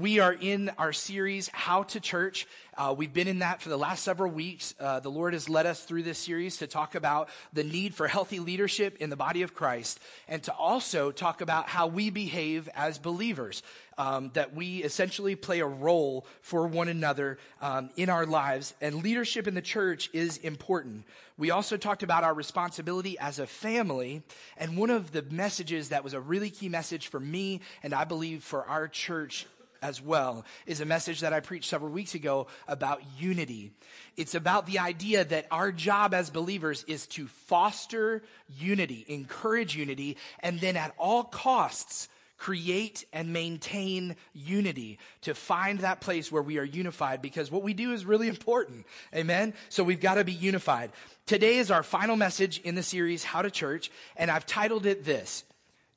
We are in our series, How to Church. Uh, we've been in that for the last several weeks. Uh, the Lord has led us through this series to talk about the need for healthy leadership in the body of Christ and to also talk about how we behave as believers. Um, that we essentially play a role for one another um, in our lives, and leadership in the church is important. We also talked about our responsibility as a family, and one of the messages that was a really key message for me, and I believe for our church as well is a message that I preached several weeks ago about unity. It's about the idea that our job as believers is to foster unity, encourage unity, and then at all costs, create and maintain unity to find that place where we are unified because what we do is really important. Amen. So we've got to be unified. Today is our final message in the series, How to Church, and I've titled it this,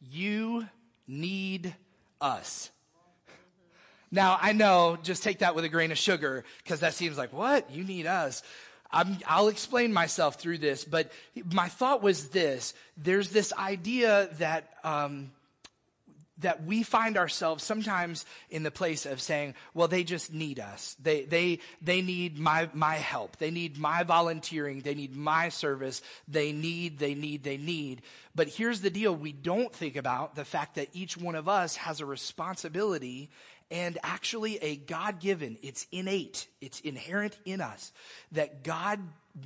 You Need Us. Now, I know, just take that with a grain of sugar, because that seems like, what? You need us. i will explain myself through this, but my thought was this. There's this idea that, um, that we find ourselves sometimes in the place of saying, well, they just need us. They, they, they need my, my help. They need my volunteering. They need my service. They need, they need, they need. But here's the deal. We don't think about the fact that each one of us has a responsibility and actually a God given, it's innate, it's inherent in us that God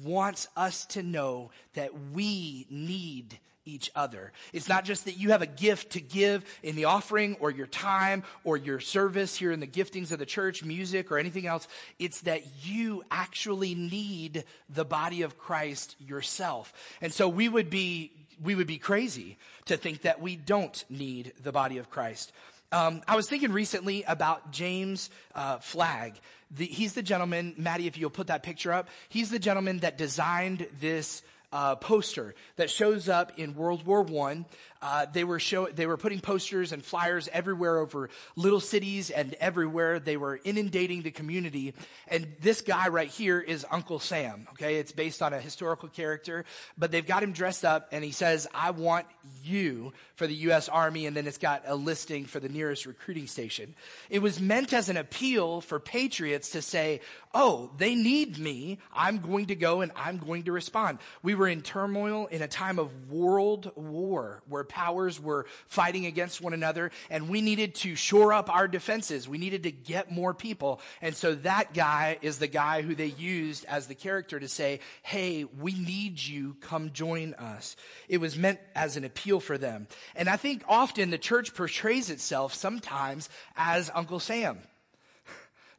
wants us to know that we need each other. It's not just that you have a gift to give in the offering or your time or your service here in the giftings of the church, music or anything else. It's that you actually need the body of Christ yourself. And so we would be, we would be crazy to think that we don't need the body of Christ. Um, I was thinking recently about James uh, Flagg. The, he's the gentleman, Maddie, if you'll put that picture up, he's the gentleman that designed this uh, poster that shows up in World War One. Uh, they were show they were putting posters and flyers everywhere over little cities and everywhere. They were inundating the community. And this guy right here is Uncle Sam. Okay, it's based on a historical character, but they've got him dressed up, and he says, "I want you for the U.S. Army," and then it's got a listing for the nearest recruiting station. It was meant as an appeal for patriots to say, "Oh, they need me. I'm going to go and I'm going to respond." We were in turmoil in a time of world war where powers were fighting against one another and we needed to shore up our defenses. We needed to get more people. And so that guy is the guy who they used as the character to say, Hey, we need you. Come join us. It was meant as an appeal for them. And I think often the church portrays itself sometimes as Uncle Sam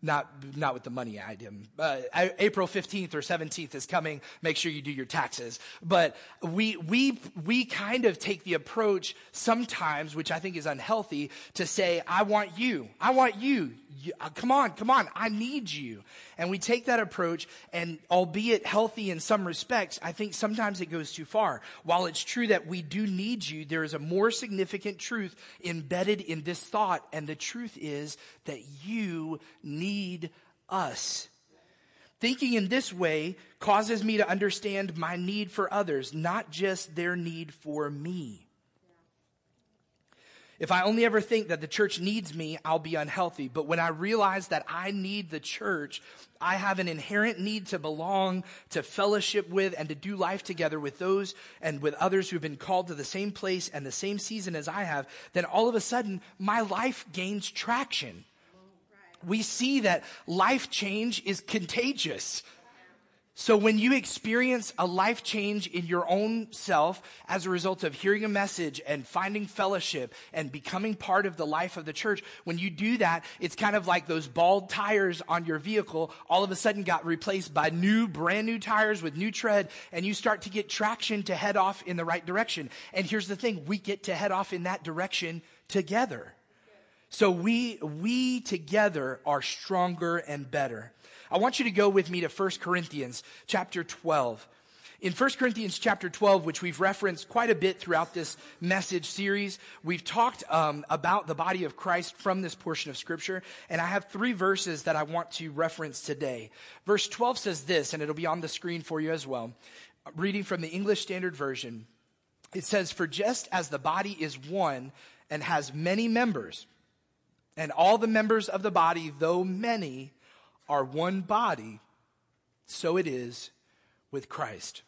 not not with the money item. Uh, April 15th or 17th is coming. Make sure you do your taxes. But we we we kind of take the approach sometimes, which I think is unhealthy, to say, "I want you. I want you you, uh, come on, come on, I need you. And we take that approach, and albeit healthy in some respects, I think sometimes it goes too far. While it's true that we do need you, there is a more significant truth embedded in this thought, and the truth is that you need us. Thinking in this way causes me to understand my need for others, not just their need for me. If I only ever think that the church needs me, I'll be unhealthy. But when I realize that I need the church, I have an inherent need to belong, to fellowship with, and to do life together with those and with others who've been called to the same place and the same season as I have, then all of a sudden my life gains traction. We see that life change is contagious. So when you experience a life change in your own self as a result of hearing a message and finding fellowship and becoming part of the life of the church, when you do that, it's kind of like those bald tires on your vehicle all of a sudden got replaced by new, brand new tires with new tread and you start to get traction to head off in the right direction. And here's the thing, we get to head off in that direction together. So we, we together are stronger and better. I want you to go with me to 1 Corinthians chapter 12. In 1 Corinthians chapter 12, which we've referenced quite a bit throughout this message series, we've talked um, about the body of Christ from this portion of scripture. And I have three verses that I want to reference today. Verse 12 says this, and it'll be on the screen for you as well. Reading from the English Standard Version, it says, For just as the body is one and has many members, And all the members of the body, though many, are one body, so it is with Christ.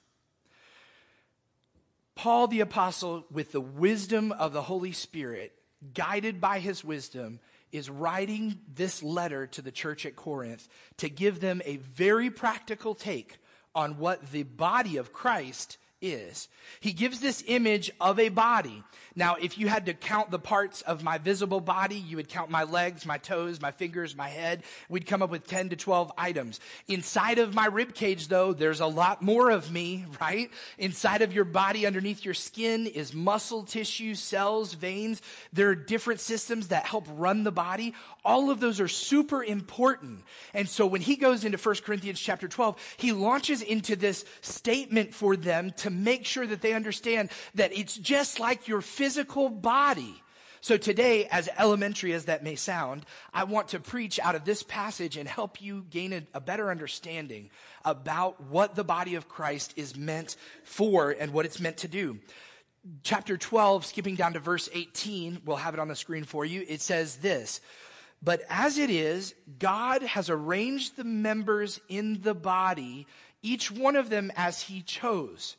Paul the Apostle, with the wisdom of the Holy Spirit, guided by his wisdom, is writing this letter to the church at Corinth to give them a very practical take on what the body of Christ is. He gives this image of a body. Now, if you had to count the parts of my visible body, you would count my legs, my toes, my fingers, my head. We'd come up with 10 to 12 items. Inside of my rib cage, though, there's a lot more of me, right? Inside of your body, underneath your skin, is muscle tissue, cells, veins. There are different systems that help run the body. All of those are super important. And so when he goes into 1 Corinthians chapter 12, he launches into this statement for them to make sure that they understand that it's just like your physical body. So today, as elementary as that may sound, I want to preach out of this passage and help you gain a, a, better understanding about what the body of Christ is meant for and what it's meant to do. Chapter 12, skipping down to verse 18, we'll have it on the screen for you. It says this, but as it is, God has arranged the members in the body, each one of them as he chose.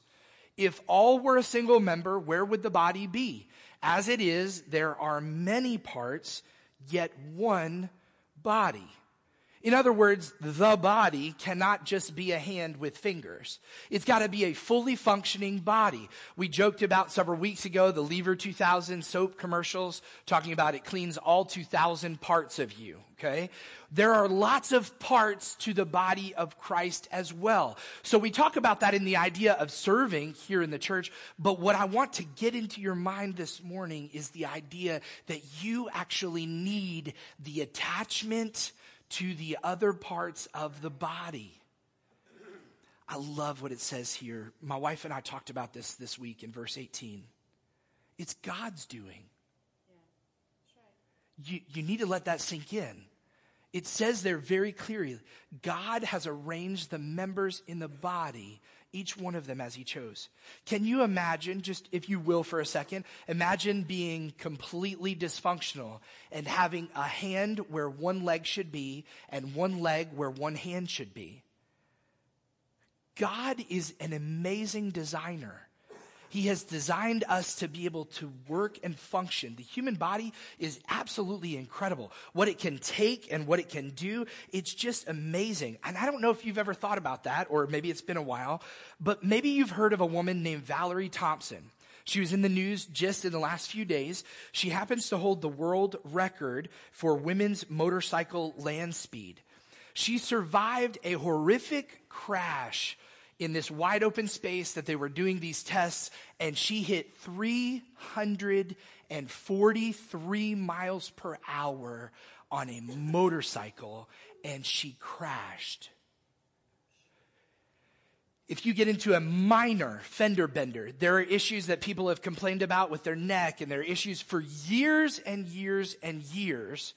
If all were a single member, where would the body be? As it is, there are many parts, yet one body. In other words, the body cannot just be a hand with fingers. It's got to be a fully functioning body. We joked about several weeks ago the Lever 2000 soap commercials, talking about it cleans all 2000 parts of you, okay? There are lots of parts to the body of Christ as well. So we talk about that in the idea of serving here in the church, but what I want to get into your mind this morning is the idea that you actually need the attachment to the other parts of the body. I love what it says here. My wife and I talked about this this week in verse 18. It's God's doing. You, you need to let that sink in. It says there very clearly God has arranged the members in the body each one of them as he chose. Can you imagine, just if you will for a second, imagine being completely dysfunctional and having a hand where one leg should be and one leg where one hand should be? God is an amazing designer. He has designed us to be able to work and function. The human body is absolutely incredible. What it can take and what it can do, it's just amazing. And I don't know if you've ever thought about that, or maybe it's been a while, but maybe you've heard of a woman named Valerie Thompson. She was in the news just in the last few days. She happens to hold the world record for women's motorcycle land speed. She survived a horrific crash in this wide open space that they were doing these tests, and she hit 343 miles per hour on a motorcycle, and she crashed. If you get into a minor fender bender, there are issues that people have complained about with their neck, and there are issues for years and years and years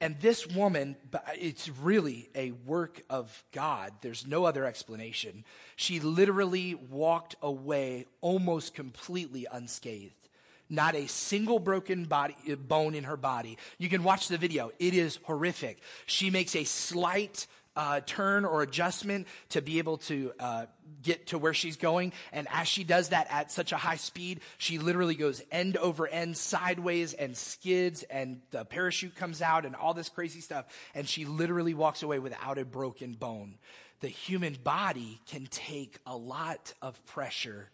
and this woman, it's really a work of God. There's no other explanation. She literally walked away almost completely unscathed. Not a single broken body, uh, bone in her body. You can watch the video. It is horrific. She makes a slight uh, turn or adjustment to be able to uh, get to where she's going. And as she does that at such a high speed, she literally goes end over end sideways and skids, and the parachute comes out and all this crazy stuff. And she literally walks away without a broken bone. The human body can take a lot of pressure.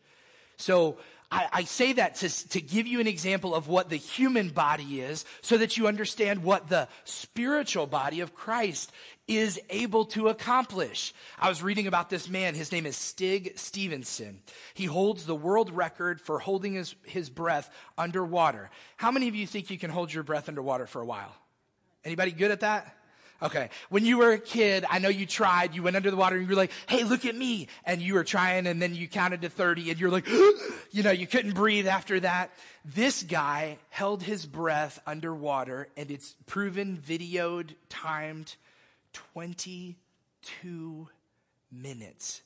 So I, say that to, to give you an example of what the human body is so that you understand what the spiritual body of Christ is able to accomplish. I was reading about this man. His name is Stig Stevenson. He holds the world record for holding his, his breath underwater. How many of you think you can hold your breath underwater for a while? Anybody good at that? Okay. When you were a kid, I know you tried, you went under the water and you were like, hey, look at me. And you were trying and then you counted to 30 and you're like, you know, you couldn't breathe after that. This guy held his breath underwater and it's proven, videoed, timed 22 minutes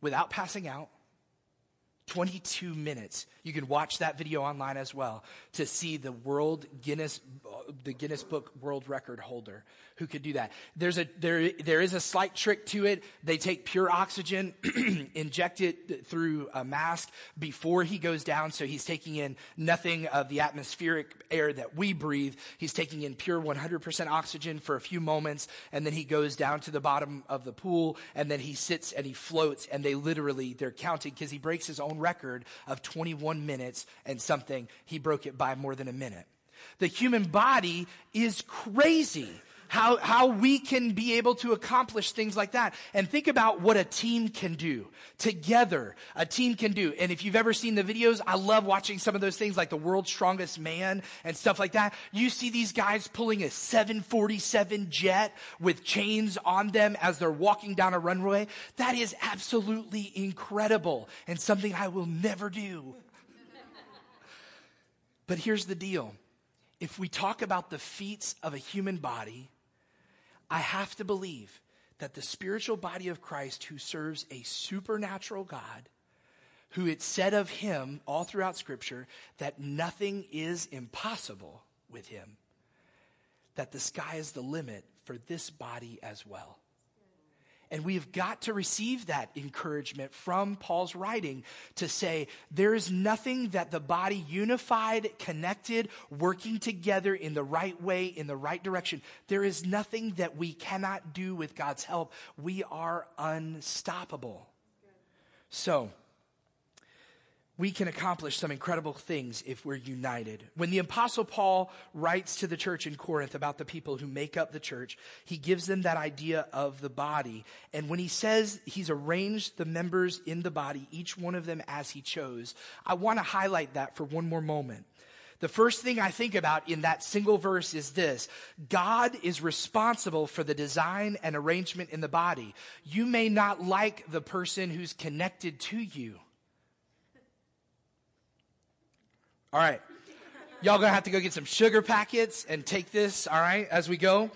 without passing out. 22 minutes. You can watch that video online as well to see the World Guinness the Guinness Book World Record holder who could do that. There's a, there, there is a slight trick to it. They take pure oxygen, inject it through a mask before he goes down. So he's taking in nothing of the atmospheric air that we breathe. He's taking in pure 100% oxygen for a few moments. And then he goes down to the bottom of the pool and then he sits and he floats and they literally, they're counting because he breaks his own record of 21 minutes and something. He broke it by more than a minute. The human body is crazy how, how we can be able to accomplish things like that. And think about what a team can do together. A team can do. And if you've ever seen the videos, I love watching some of those things like the world's strongest man and stuff like that. You see these guys pulling a 747 jet with chains on them as they're walking down a runway. That is absolutely incredible and something I will never do. But here's the deal. If we talk about the feats of a human body, I have to believe that the spiritual body of Christ, who serves a supernatural God, who it said of him all throughout Scripture that nothing is impossible with him, that the sky is the limit for this body as well. And we've got to receive that encouragement from Paul's writing to say there is nothing that the body unified, connected, working together in the right way, in the right direction, there is nothing that we cannot do with God's help. We are unstoppable. So, we can accomplish some incredible things if we're united. When the apostle Paul writes to the church in Corinth about the people who make up the church, he gives them that idea of the body. And when he says he's arranged the members in the body, each one of them as he chose, I want to highlight that for one more moment. The first thing I think about in that single verse is this. God is responsible for the design and arrangement in the body. You may not like the person who's connected to you. All right. Y'all gonna have to go get some sugar packets and take this, all right, as we go.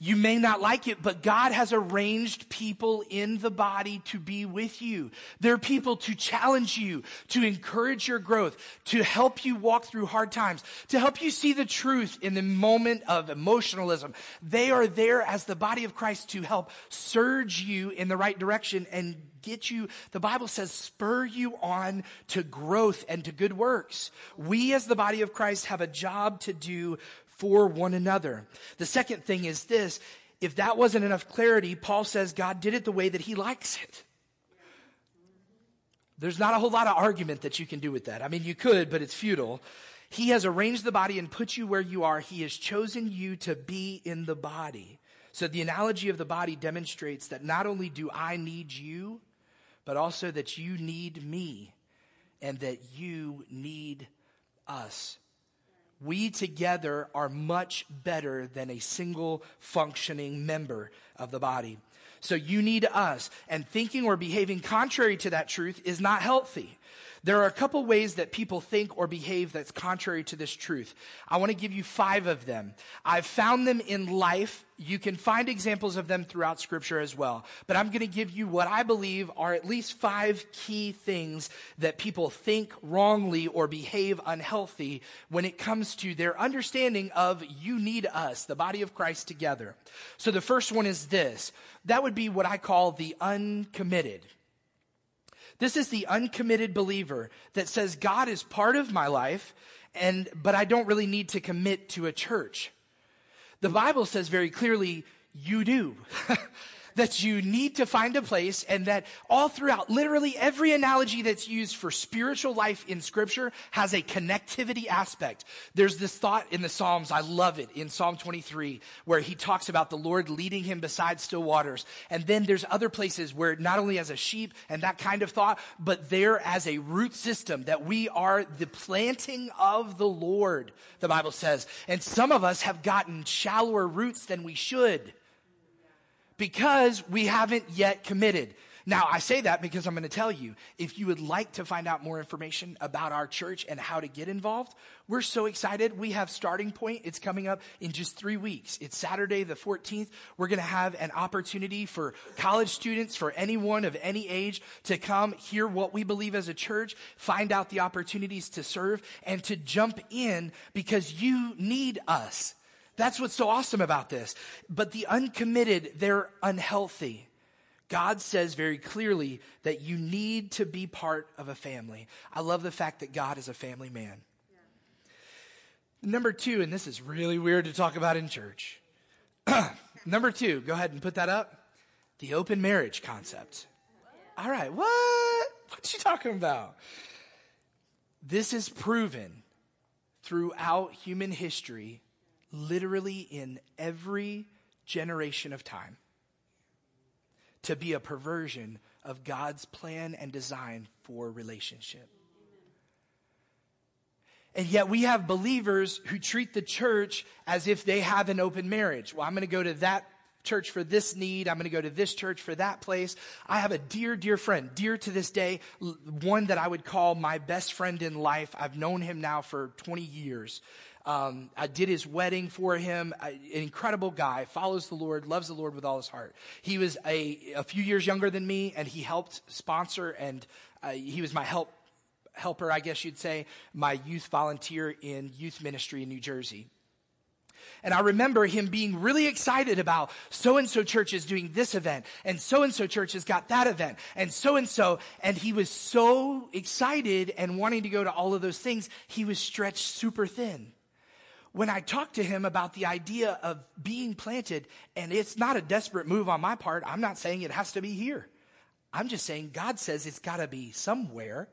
You may not like it, but God has arranged people in the body to be with you. They're people to challenge you, to encourage your growth, to help you walk through hard times, to help you see the truth in the moment of emotionalism. They are there as the body of Christ to help surge you in the right direction and get you, the Bible says, spur you on to growth and to good works. We as the body of Christ have a job to do for one another. The second thing is this. If that wasn't enough clarity, Paul says God did it the way that he likes it. There's not a whole lot of argument that you can do with that. I mean, you could, but it's futile. He has arranged the body and put you where you are. He has chosen you to be in the body. So the analogy of the body demonstrates that not only do I need you, but also that you need me and that you need us. We together are much better than a single functioning member of the body. So you need us. And thinking or behaving contrary to that truth is not healthy. There are a couple ways that people think or behave that's contrary to this truth. I want to give you five of them. I've found them in life. You can find examples of them throughout scripture as well. But I'm going to give you what I believe are at least five key things that people think wrongly or behave unhealthy when it comes to their understanding of you need us, the body of Christ together. So the first one is this. That would be what I call the uncommitted. This is the uncommitted believer that says God is part of my life and but I don't really need to commit to a church. The Bible says very clearly you do. that you need to find a place and that all throughout, literally every analogy that's used for spiritual life in scripture has a connectivity aspect. There's this thought in the Psalms, I love it, in Psalm 23, where he talks about the Lord leading him beside still waters. And then there's other places where not only as a sheep and that kind of thought, but there as a root system that we are the planting of the Lord, the Bible says. And some of us have gotten shallower roots than we should because we haven't yet committed. Now, I say that because I'm going to tell you if you would like to find out more information about our church and how to get involved, we're so excited. We have Starting Point. It's coming up in just three weeks. It's Saturday, the 14th. We're going to have an opportunity for college students, for anyone of any age to come hear what we believe as a church, find out the opportunities to serve, and to jump in because you need us. That's what's so awesome about this. But the uncommitted, they're unhealthy. God says very clearly that you need to be part of a family. I love the fact that God is a family man. Yeah. Number two, and this is really weird to talk about in church. Number two, go ahead and put that up. The open marriage concept. All right, what? What are you talking about? This is proven throughout human history, literally in every generation of time, to be a perversion of God's plan and design for relationship. And yet we have believers who treat the church as if they have an open marriage. Well, I'm going to go to that church for this need. I'm going to go to this church for that place. I have a dear, dear friend, dear to this day, one that I would call my best friend in life. I've known him now for 20 years. Um, I did his wedding for him. I, an incredible guy, follows the Lord, loves the Lord with all his heart. He was a, a few years younger than me, and he helped sponsor, and uh, he was my help helper, I guess you'd say, my youth volunteer in youth ministry in New Jersey. And I remember him being really excited about so and so church is doing this event, and so and so church has got that event, and so and so. And he was so excited and wanting to go to all of those things, he was stretched super thin. When I talked to him about the idea of being planted, and it's not a desperate move on my part, I'm not saying it has to be here. I'm just saying God says it's got to be somewhere.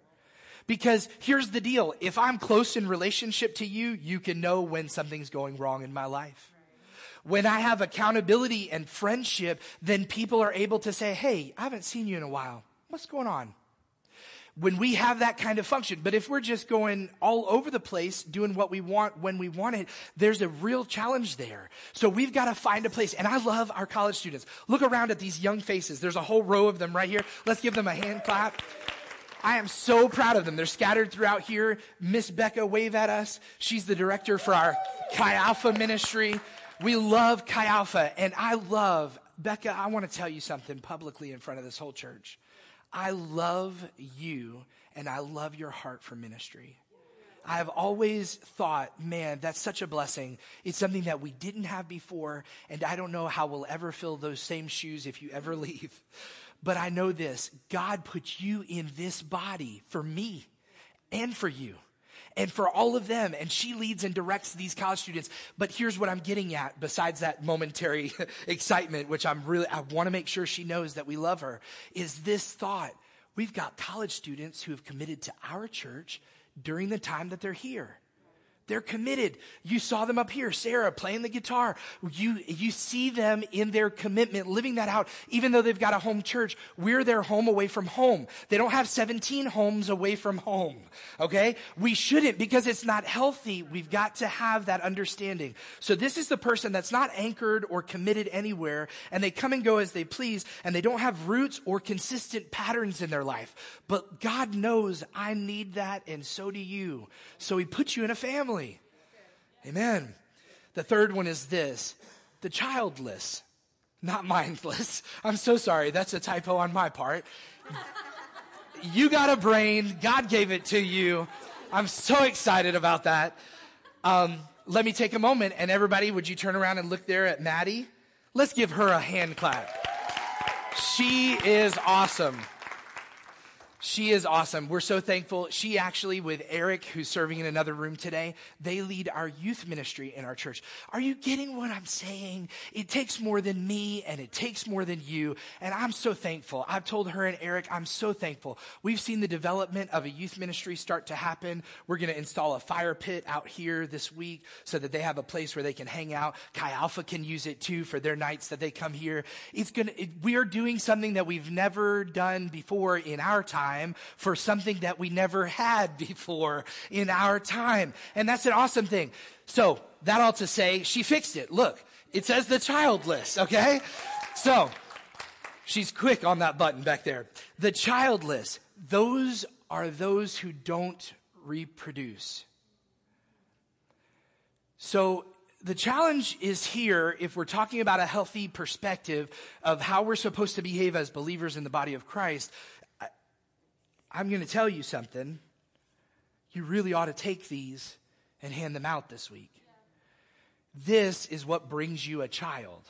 Because here's the deal if I'm close in relationship to you, you can know when something's going wrong in my life. When I have accountability and friendship, then people are able to say, Hey, I haven't seen you in a while. What's going on? When we have that kind of function. But if we're just going all over the place, doing what we want when we want it, there's a real challenge there. So we've got to find a place. And I love our college students. Look around at these young faces. There's a whole row of them right here. Let's give them a hand clap. I am so proud of them. They're scattered throughout here. Miss Becca, wave at us. She's the director for our Chi Alpha ministry. We love Chi Alpha, and I love, Becca, I want to tell you something publicly in front of this whole church. I love you, and I love your heart for ministry. I have always thought, man, that's such a blessing. It's something that we didn't have before, and I don't know how we'll ever fill those same shoes if you ever leave. But I know this God put you in this body for me and for you and for all of them. And she leads and directs these college students. But here's what I'm getting at besides that momentary excitement, which I'm really, I want to make sure she knows that we love her, is this thought. We've got college students who have committed to our church during the time that they're here. They're committed. You saw them up here, Sarah playing the guitar. You, you see them in their commitment, living that out, even though they've got a home church. We're their home away from home. They don't have 17 homes away from home. Okay? We shouldn't because it's not healthy. We've got to have that understanding. So this is the person that's not anchored or committed anywhere and they come and go as they please and they don't have roots or consistent patterns in their life. But God knows I need that and so do you. So he puts you in a Amen. The third one is this the childless, not mindless. I'm so sorry. That's a typo on my part. you got a brain, God gave it to you. I'm so excited about that. Um, let me take a moment and everybody, would you turn around and look there at Maddie? Let's give her a hand clap. She is awesome. She is awesome. We're so thankful. She actually, with Eric, who's serving in another room today, they lead our youth ministry in our church. Are you getting what I'm saying? It takes more than me and it takes more than you. And I'm so thankful. I've told her and Eric, I'm so thankful. We've seen the development of a youth ministry start to happen. We're going to install a fire pit out here this week so that they have a place where they can hang out. Chi Alpha can use it too for their nights that they come here. It's going to, we are doing something that we've never done before in our time time for something that we never had before in our time. And that's an awesome thing. So, that all to say, she fixed it. Look, it says the childless, okay? So, she's quick on that button back there. The childless, those are those who don't reproduce. So, the challenge is here if we're talking about a healthy perspective of how we're supposed to behave as believers in the body of Christ. I'm going to tell you something. You really ought to take these and hand them out this week. This is what brings you a child.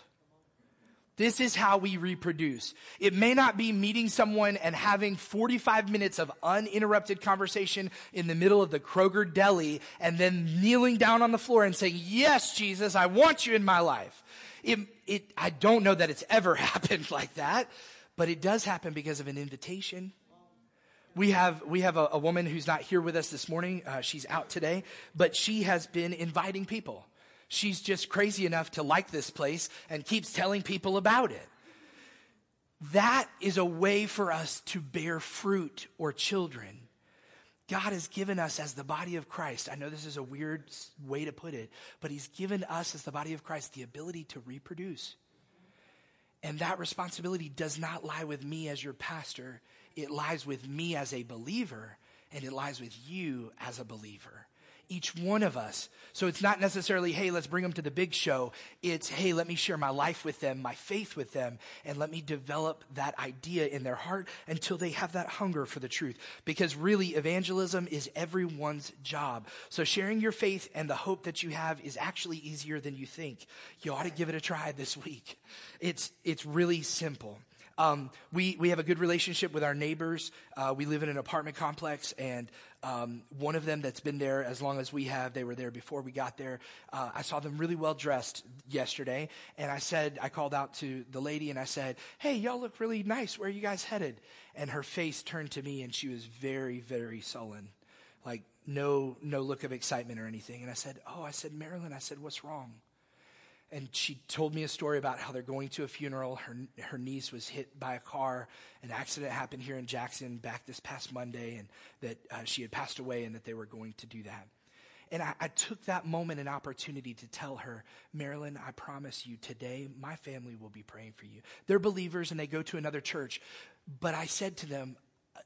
This is how we reproduce. It may not be meeting someone and having 45 minutes of uninterrupted conversation in the middle of the Kroger deli and then kneeling down on the floor and saying, Yes, Jesus, I want you in my life. It, it, I don't know that it's ever happened like that, but it does happen because of an invitation. We have, we have a, a woman who's not here with us this morning. Uh, she's out today, but she has been inviting people. She's just crazy enough to like this place and keeps telling people about it. That is a way for us to bear fruit or children. God has given us as the body of Christ. I know this is a weird way to put it, but He's given us as the body of Christ the ability to reproduce. And that responsibility does not lie with me as your pastor. It lies with me as a believer, and it lies with you as a believer each one of us. So it's not necessarily, hey, let's bring them to the big show. It's, hey, let me share my life with them, my faith with them, and let me develop that idea in their heart until they have that hunger for the truth. Because really, evangelism is everyone's job. So sharing your faith and the hope that you have is actually easier than you think. You ought to give it a try this week. It's, it's really simple. Um, we, we have a good relationship with our neighbors. Uh, we live in an apartment complex, and um, one of them that's been there as long as we have, they were there before we got there. Uh, I saw them really well dressed yesterday, and I said, I called out to the lady and I said, Hey, y'all look really nice. Where are you guys headed? And her face turned to me, and she was very, very sullen, like no, no look of excitement or anything. And I said, Oh, I said, Marilyn, I said, what's wrong? And she told me a story about how they're going to a funeral. Her, her niece was hit by a car. An accident happened here in Jackson back this past Monday, and that uh, she had passed away and that they were going to do that. And I, I took that moment and opportunity to tell her, Marilyn, I promise you today, my family will be praying for you. They're believers and they go to another church. But I said to them,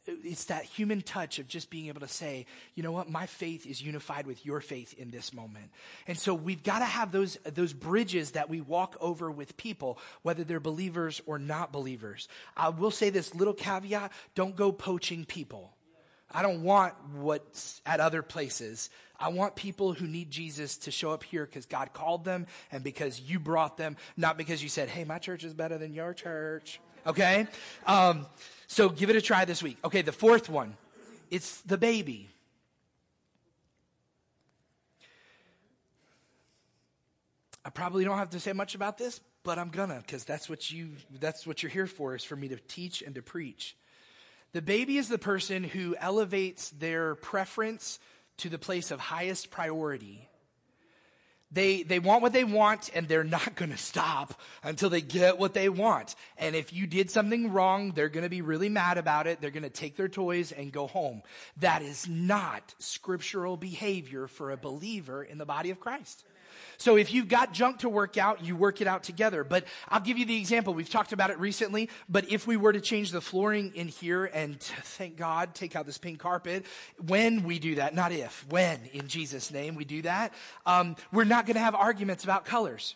it's that human touch of just being able to say, you know what, my faith is unified with your faith in this moment. And so we've got to have those, those bridges that we walk over with people, whether they're believers or not believers. I will say this little caveat don't go poaching people. I don't want what's at other places. I want people who need Jesus to show up here because God called them and because you brought them, not because you said, hey, my church is better than your church. Okay? Um, so give it a try this week. Okay, the fourth one it's the baby. I probably don't have to say much about this, but I'm gonna because that's what you that's what you're here for is for me to teach and to preach. The baby is the person who elevates their preference to the place of highest priority they, they want what they want and they're not going to stop until they get what they want. And if you did something wrong, they're going to be really mad about it. They're going to take their toys and go home. That is not scriptural behavior for a believer in the body of Christ. So if you've got junk to work out, you work it out together. But I'll give you the example. We've talked about it recently, but if we were to change the flooring in here and thank God, take out this pink carpet, when we do that, not if, when in Jesus' name we do that, um, we're not going to have arguments about colors.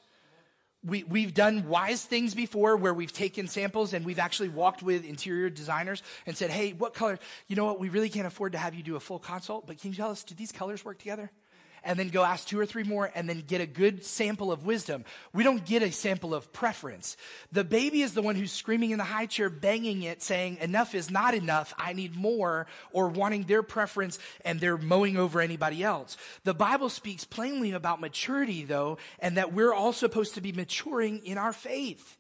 We, we've done wise things before where we've taken samples and we've actually walked with interior designers and said, hey, what color? You know what? We really can't afford to have you do a full consult, but can you tell us, do these colors work together? And then go ask two or three more and then get a good sample of wisdom. We don't get a sample of preference. The baby is the one who's screaming in the high chair, banging it, saying, enough is not enough. I need more or wanting their preference and they're mowing over anybody else. The Bible speaks plainly about maturity though, and that we're all supposed to be maturing in our faith.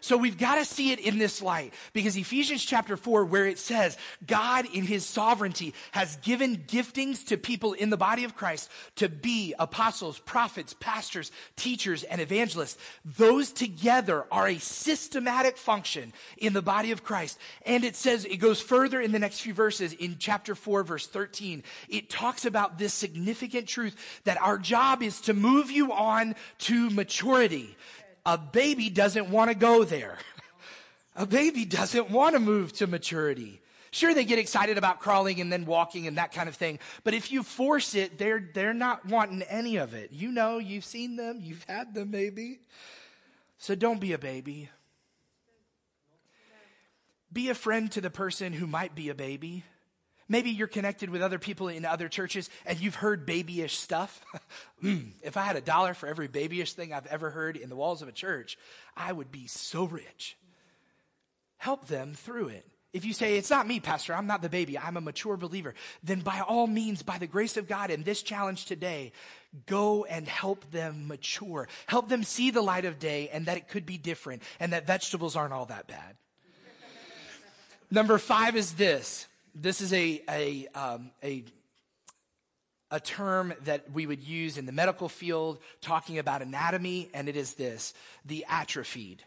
So we've got to see it in this light because Ephesians chapter 4, where it says God in his sovereignty has given giftings to people in the body of Christ to be apostles, prophets, pastors, teachers, and evangelists. Those together are a systematic function in the body of Christ. And it says, it goes further in the next few verses in chapter 4, verse 13. It talks about this significant truth that our job is to move you on to maturity. A baby doesn't want to go there. A baby doesn't want to move to maturity. Sure, they get excited about crawling and then walking and that kind of thing. But if you force it, they're, they're not wanting any of it. You know, you've seen them, you've had them maybe. So don't be a baby. Be a friend to the person who might be a baby. Maybe you're connected with other people in other churches and you've heard babyish stuff. mm, if I had a dollar for every babyish thing I've ever heard in the walls of a church, I would be so rich. Help them through it. If you say, it's not me, Pastor, I'm not the baby, I'm a mature believer, then by all means, by the grace of God in this challenge today, go and help them mature. Help them see the light of day and that it could be different and that vegetables aren't all that bad. Number five is this. This is a, a, um, a, a term that we would use in the medical field talking about anatomy, and it is this the atrophied.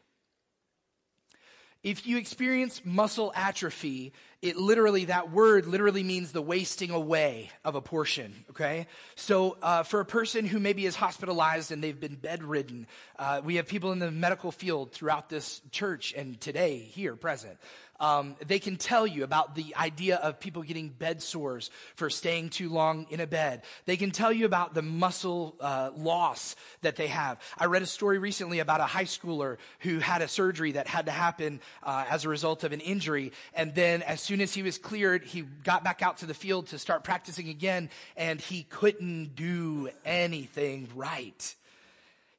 If you experience muscle atrophy, it literally, that word literally means the wasting away of a portion, okay? So, uh, for a person who maybe is hospitalized and they've been bedridden, uh, we have people in the medical field throughout this church and today here present um, they can tell you about the idea of people getting bed sores for staying too long in a bed. They can tell you about the muscle uh, loss that they have. I read a story recently about a high schooler who had a surgery that had to happen uh, as a result of an injury. And then as soon as he was cleared, he got back out to the field to start practicing again, and he couldn't do anything right.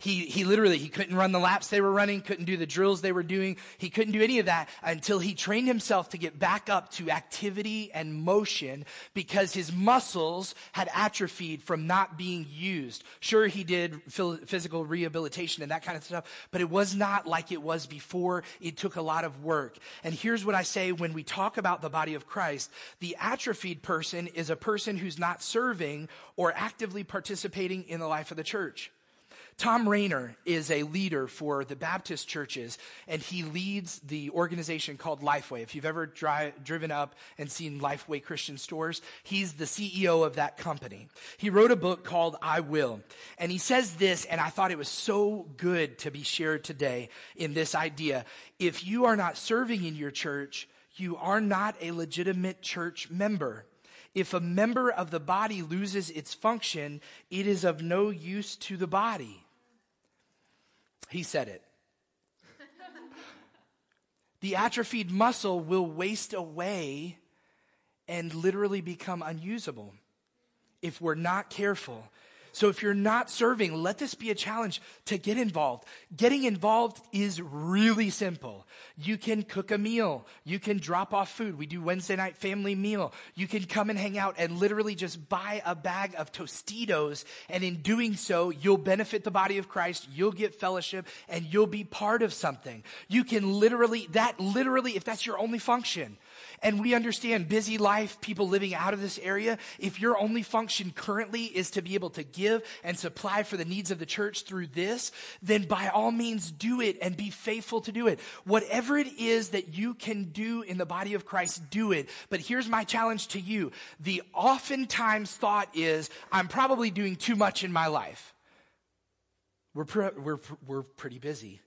He, he literally, he couldn't run the laps they were running, couldn't do the drills they were doing. He couldn't do any of that until he trained himself to get back up to activity and motion because his muscles had atrophied from not being used. Sure, he did physical rehabilitation and that kind of stuff, but it was not like it was before. It took a lot of work. And here's what I say when we talk about the body of Christ. The atrophied person is a person who's not serving or actively participating in the life of the church. Thom Rainer is a leader for the Baptist churches, and he leads the organization called Lifeway. If you've ever dri- driven up and seen Lifeway Christian stores, he's the CEO of that company. He wrote a book called I Will, and he says this, and I thought it was so good to be shared today in this idea. If you are not serving in your church, you are not a legitimate church member. If a member of the body loses its function, it is of no use to the body. He said it. the atrophied muscle will waste away and literally become unusable if we're not careful so if you're not serving, let this be a challenge to get involved. Getting involved is really simple. You can cook a meal. You can drop off food. We do Wednesday night family meal. You can come and hang out and literally just buy a bag of Tostitos. And in doing so, you'll benefit the body of Christ. You'll get fellowship and you'll be part of something. You can literally, that literally, if that's your only function, and we understand busy life, people living out of this area. If your only function currently is to be able to give and supply for the needs of the church through this, then by all means do it and be faithful to do it. Whatever it is that you can do in the body of Christ, do it. But here's my challenge to you. The oftentimes thought is, I'm probably doing too much in my life. We're, pre- we're, we're pretty busy.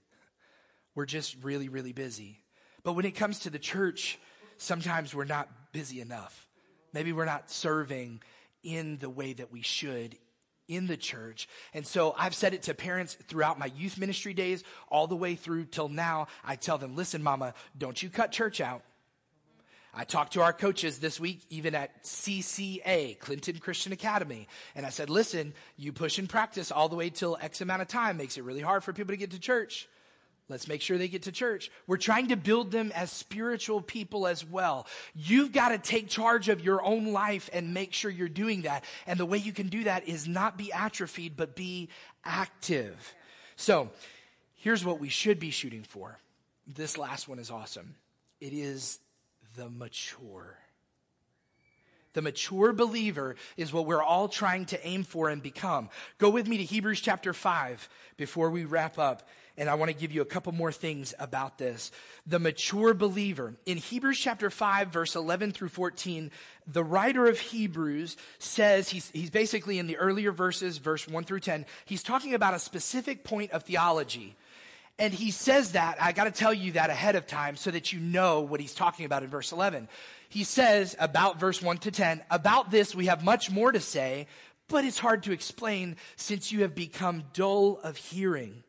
We're just really, really busy. But when it comes to the church, sometimes we're not busy enough. Maybe we're not serving in the way that we should in the church. And so I've said it to parents throughout my youth ministry days, all the way through till now. I tell them, listen, mama, don't you cut church out. I talked to our coaches this week, even at CCA, Clinton Christian Academy, and I said, listen, you push and practice all the way till X amount of time makes it really hard for people to get to church. Let's make sure they get to church. We're trying to build them as spiritual people as well. You've got to take charge of your own life and make sure you're doing that. And the way you can do that is not be atrophied, but be active. So here's what we should be shooting for. This last one is awesome. It is the mature. The mature believer is what we're all trying to aim for and become. Go with me to Hebrews chapter 5 before we wrap up and I want to give you a couple more things about this. The mature believer. In Hebrews chapter 5, verse 11 through 14, the writer of Hebrews says, he's, he's basically in the earlier verses, verse 1 through 10, he's talking about a specific point of theology. And he says that, I got to tell you that ahead of time so that you know what he's talking about in verse 11. He says about verse 1 to 10, about this we have much more to say, but it's hard to explain since you have become dull of hearing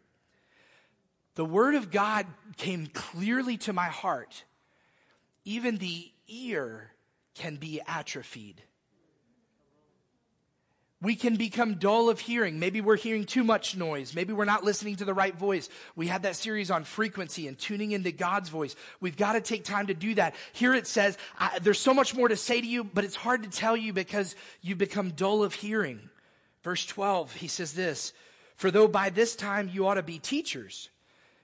the word of God came clearly to my heart. Even the ear can be atrophied. We can become dull of hearing. Maybe we're hearing too much noise. Maybe we're not listening to the right voice. We had that series on frequency and tuning into God's voice. We've got to take time to do that. Here it says, there's so much more to say to you, but it's hard to tell you because you become dull of hearing. Verse 12, he says this, for though by this time you ought to be teachers,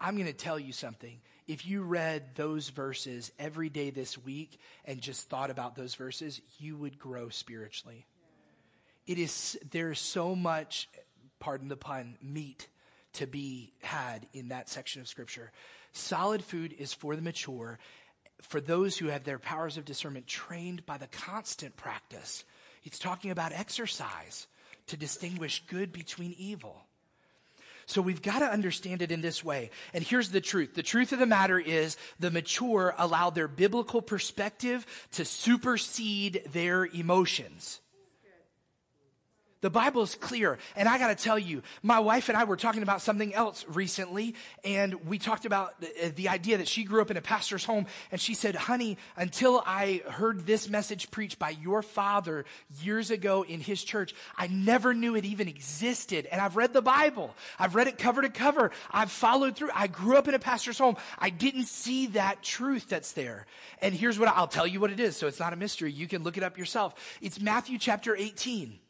I'm going to tell you something. If you read those verses every day this week and just thought about those verses, you would grow spiritually. It is, there's so much, pardon the pun, meat to be had in that section of scripture. Solid food is for the mature, for those who have their powers of discernment trained by the constant practice. It's talking about exercise to distinguish good between evil. So we've got to understand it in this way. And here's the truth. The truth of the matter is the mature allow their biblical perspective to supersede their emotions. The Bible is clear. And I got to tell you, my wife and I were talking about something else recently, and we talked about the, uh, the, idea that she grew up in a pastor's home. And she said, Honey, until I heard this message preached by your father years ago in his church, I never knew it even existed. And I've read the Bible, I've read it cover to cover, I've followed through. I grew up in a pastor's home. I didn't see that truth that's there. And here's what I'll tell you what it is, so it's not a mystery. You can look it up yourself. It's Matthew chapter 18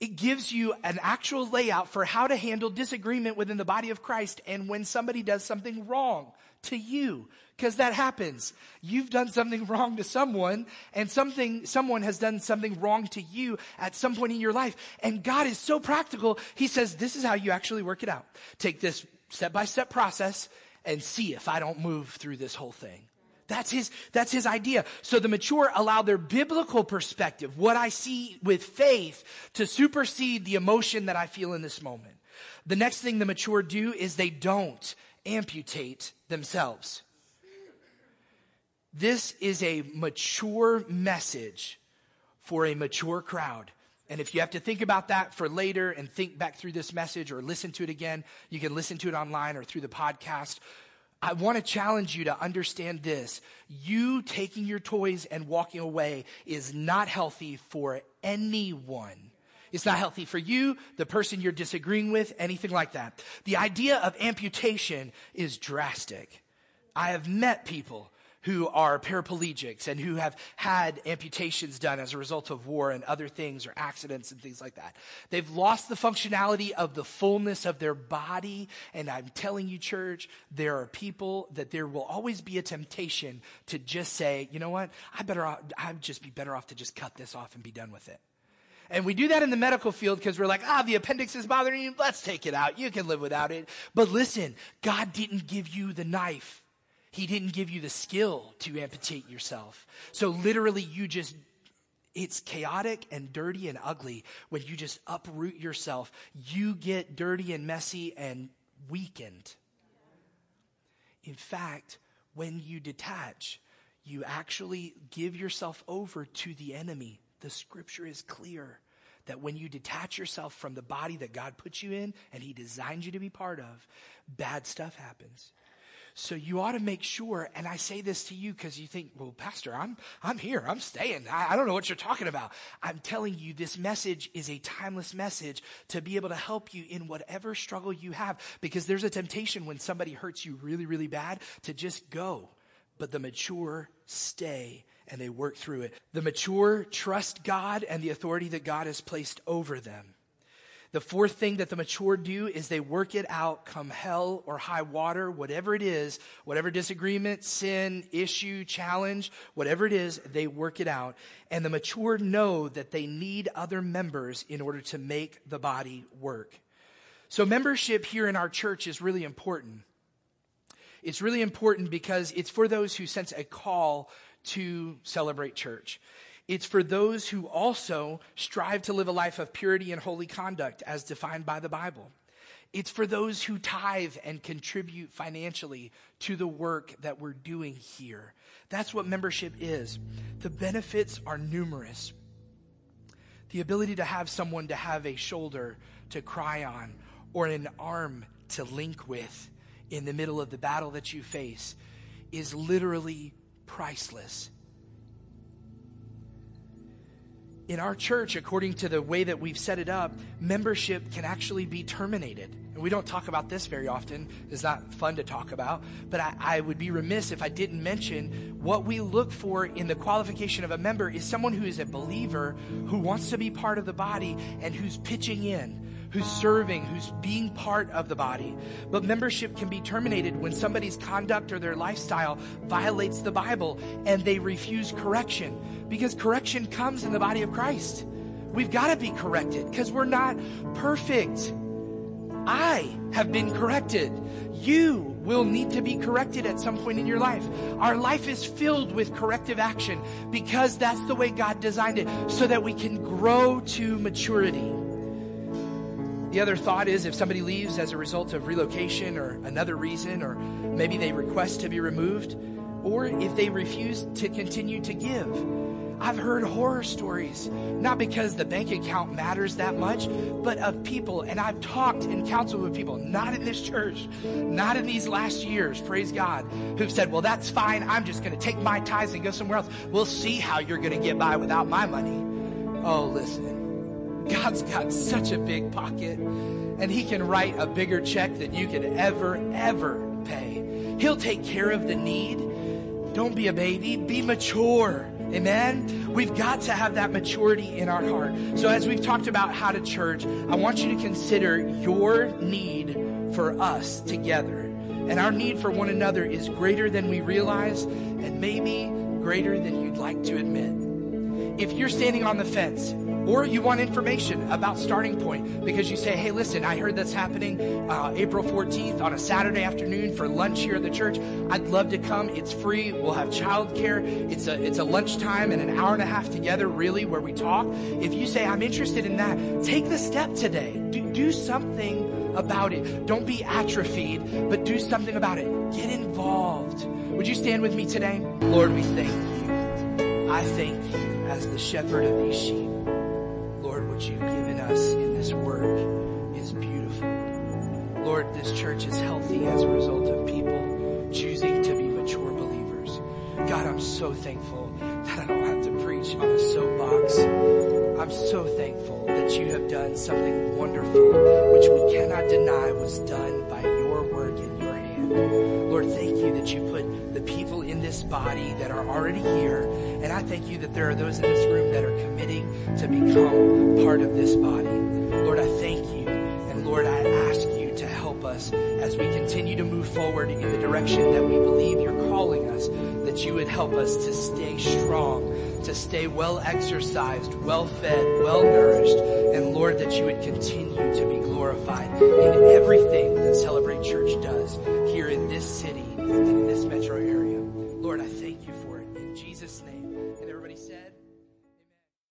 it gives you an actual layout for how to handle disagreement within the body of Christ and when somebody does something wrong to you. Because that happens. You've done something wrong to someone and something someone has done something wrong to you at some point in your life. And god is so practical. He says this is how you actually work it out. Take this step by step process and see if i don't move through this whole thing that's his, that's his idea. So the mature allow their biblical perspective, what I see with faith, to supersede the emotion that I feel in this moment. The next thing the mature do is they don't amputate themselves. This is a mature message for a mature crowd. And if you have to think about that for later and think back through this message or listen to it again, you can listen to it online or through the podcast. I want to challenge you to understand this. You taking your toys and walking away is not healthy for anyone. It's not healthy for you, the person you're disagreeing with, anything like that. The idea of amputation is drastic. I have met people who are paraplegics and who have had amputations done as a result of war and other things or accidents and things like that. They've lost the functionality of the fullness of their body. And I'm telling you, church, there are people that there will always be a temptation to just say, you know what? I better, I'd just be better off to just cut this off and be done with it. And we do that in the medical field because we're like, ah, the appendix is bothering you. Let's take it out. You can live without it. But listen, God didn't give you the knife he didn't give you the skill to amputate yourself. So literally, you just, it's chaotic and dirty and ugly when you just uproot yourself. You get dirty and messy and weakened. In fact, when you detach, you actually give yourself over to the enemy. The scripture is clear that when you detach yourself from the body that God put you in and He designed you to be part of, bad stuff happens. So you ought to make sure, and I say this to you because you think, well, Pastor, I'm, I'm here. I'm staying. I, I don't know what you're talking about. I'm telling you, this message is a timeless message to be able to help you in whatever struggle you have because there's a temptation when somebody hurts you really, really bad to just go. But the mature stay and they work through it. The mature trust God and the authority that God has placed over them. The fourth thing that the mature do is they work it out come hell or high water, whatever it is, whatever disagreement, sin, issue, challenge, whatever it is, they work it out. And the mature know that they need other members in order to make the body work. So membership here in our church is really important. It's really important because it's for those who sense a call to Celebrate Church. It's for those who also strive to live a life of purity and holy conduct as defined by the Bible. It's for those who tithe and contribute financially to the work that we're doing here. That's what membership is. The benefits are numerous. The ability to have someone to have a shoulder to cry on or an arm to link with in the middle of the battle that you face is literally priceless. In our church, according to the way that we've set it up, membership can actually be terminated. And we don't talk about this very often. It's not fun to talk about. But I, I, would be remiss if I didn't mention what we look for in the qualification of a member is someone who is a believer, who wants to be part of the body, and who's pitching in who's serving, who's being part of the body. But membership can be terminated when somebody's conduct or their lifestyle violates the Bible and they refuse correction because correction comes in the body of Christ. We've got to be corrected because we're not perfect. I have been corrected. You will need to be corrected at some point in your life. Our life is filled with corrective action because that's the way God designed it so that we can grow to maturity. The other thought is if somebody leaves as a result of relocation or another reason, or maybe they request to be removed, or if they refuse to continue to give. I've heard horror stories, not because the bank account matters that much, but of people, and I've talked and counseled with people, not in this church, not in these last years, praise God, who've said, well, that's fine. I'm just going to take my tithes and go somewhere else. We'll see how you're going to get by without my money. Oh, listen. God's got such a big pocket, and He can write a bigger check than you could ever, ever pay. He'll take care of the need. Don't be a baby, be mature. Amen. We've got to have that maturity in our heart. So, as we've talked about how to church, I want you to consider your need for us together. And our need for one another is greater than we realize, and maybe greater than you'd like to admit. If you're standing on the fence or you want information about Starting Point because you say, hey, listen, I heard that's happening uh, April 14th on a Saturday afternoon for lunch here at the church. I'd love to come. It's free. We'll have childcare. It's a, it's a lunchtime and an hour and a half together, really, where we talk. If you say, I'm interested in that, take the step today. Do, do something about it. Don't be atrophied, but do something about it. Get involved. Would you stand with me today? Lord, we thank you. I thank you as the shepherd of these sheep church is healthy as a result of people choosing to be mature believers. God, I'm so thankful that I don't have to preach on a soapbox. I'm so thankful that you have done something wonderful, which we cannot deny was done by your work in your hand. Lord, thank you that you put the people in this body that are already here and I thank you that there are those in this room that are committing to become part of this body. Forward in the direction that we believe you're calling us, that you would help us to stay strong, to stay well exercised, well fed, well nourished. And Lord, that you would continue to be glorified in everything that Celebrate Church does here in this city and in this metro area. Lord, I thank you for it. In Jesus' name. And everybody said,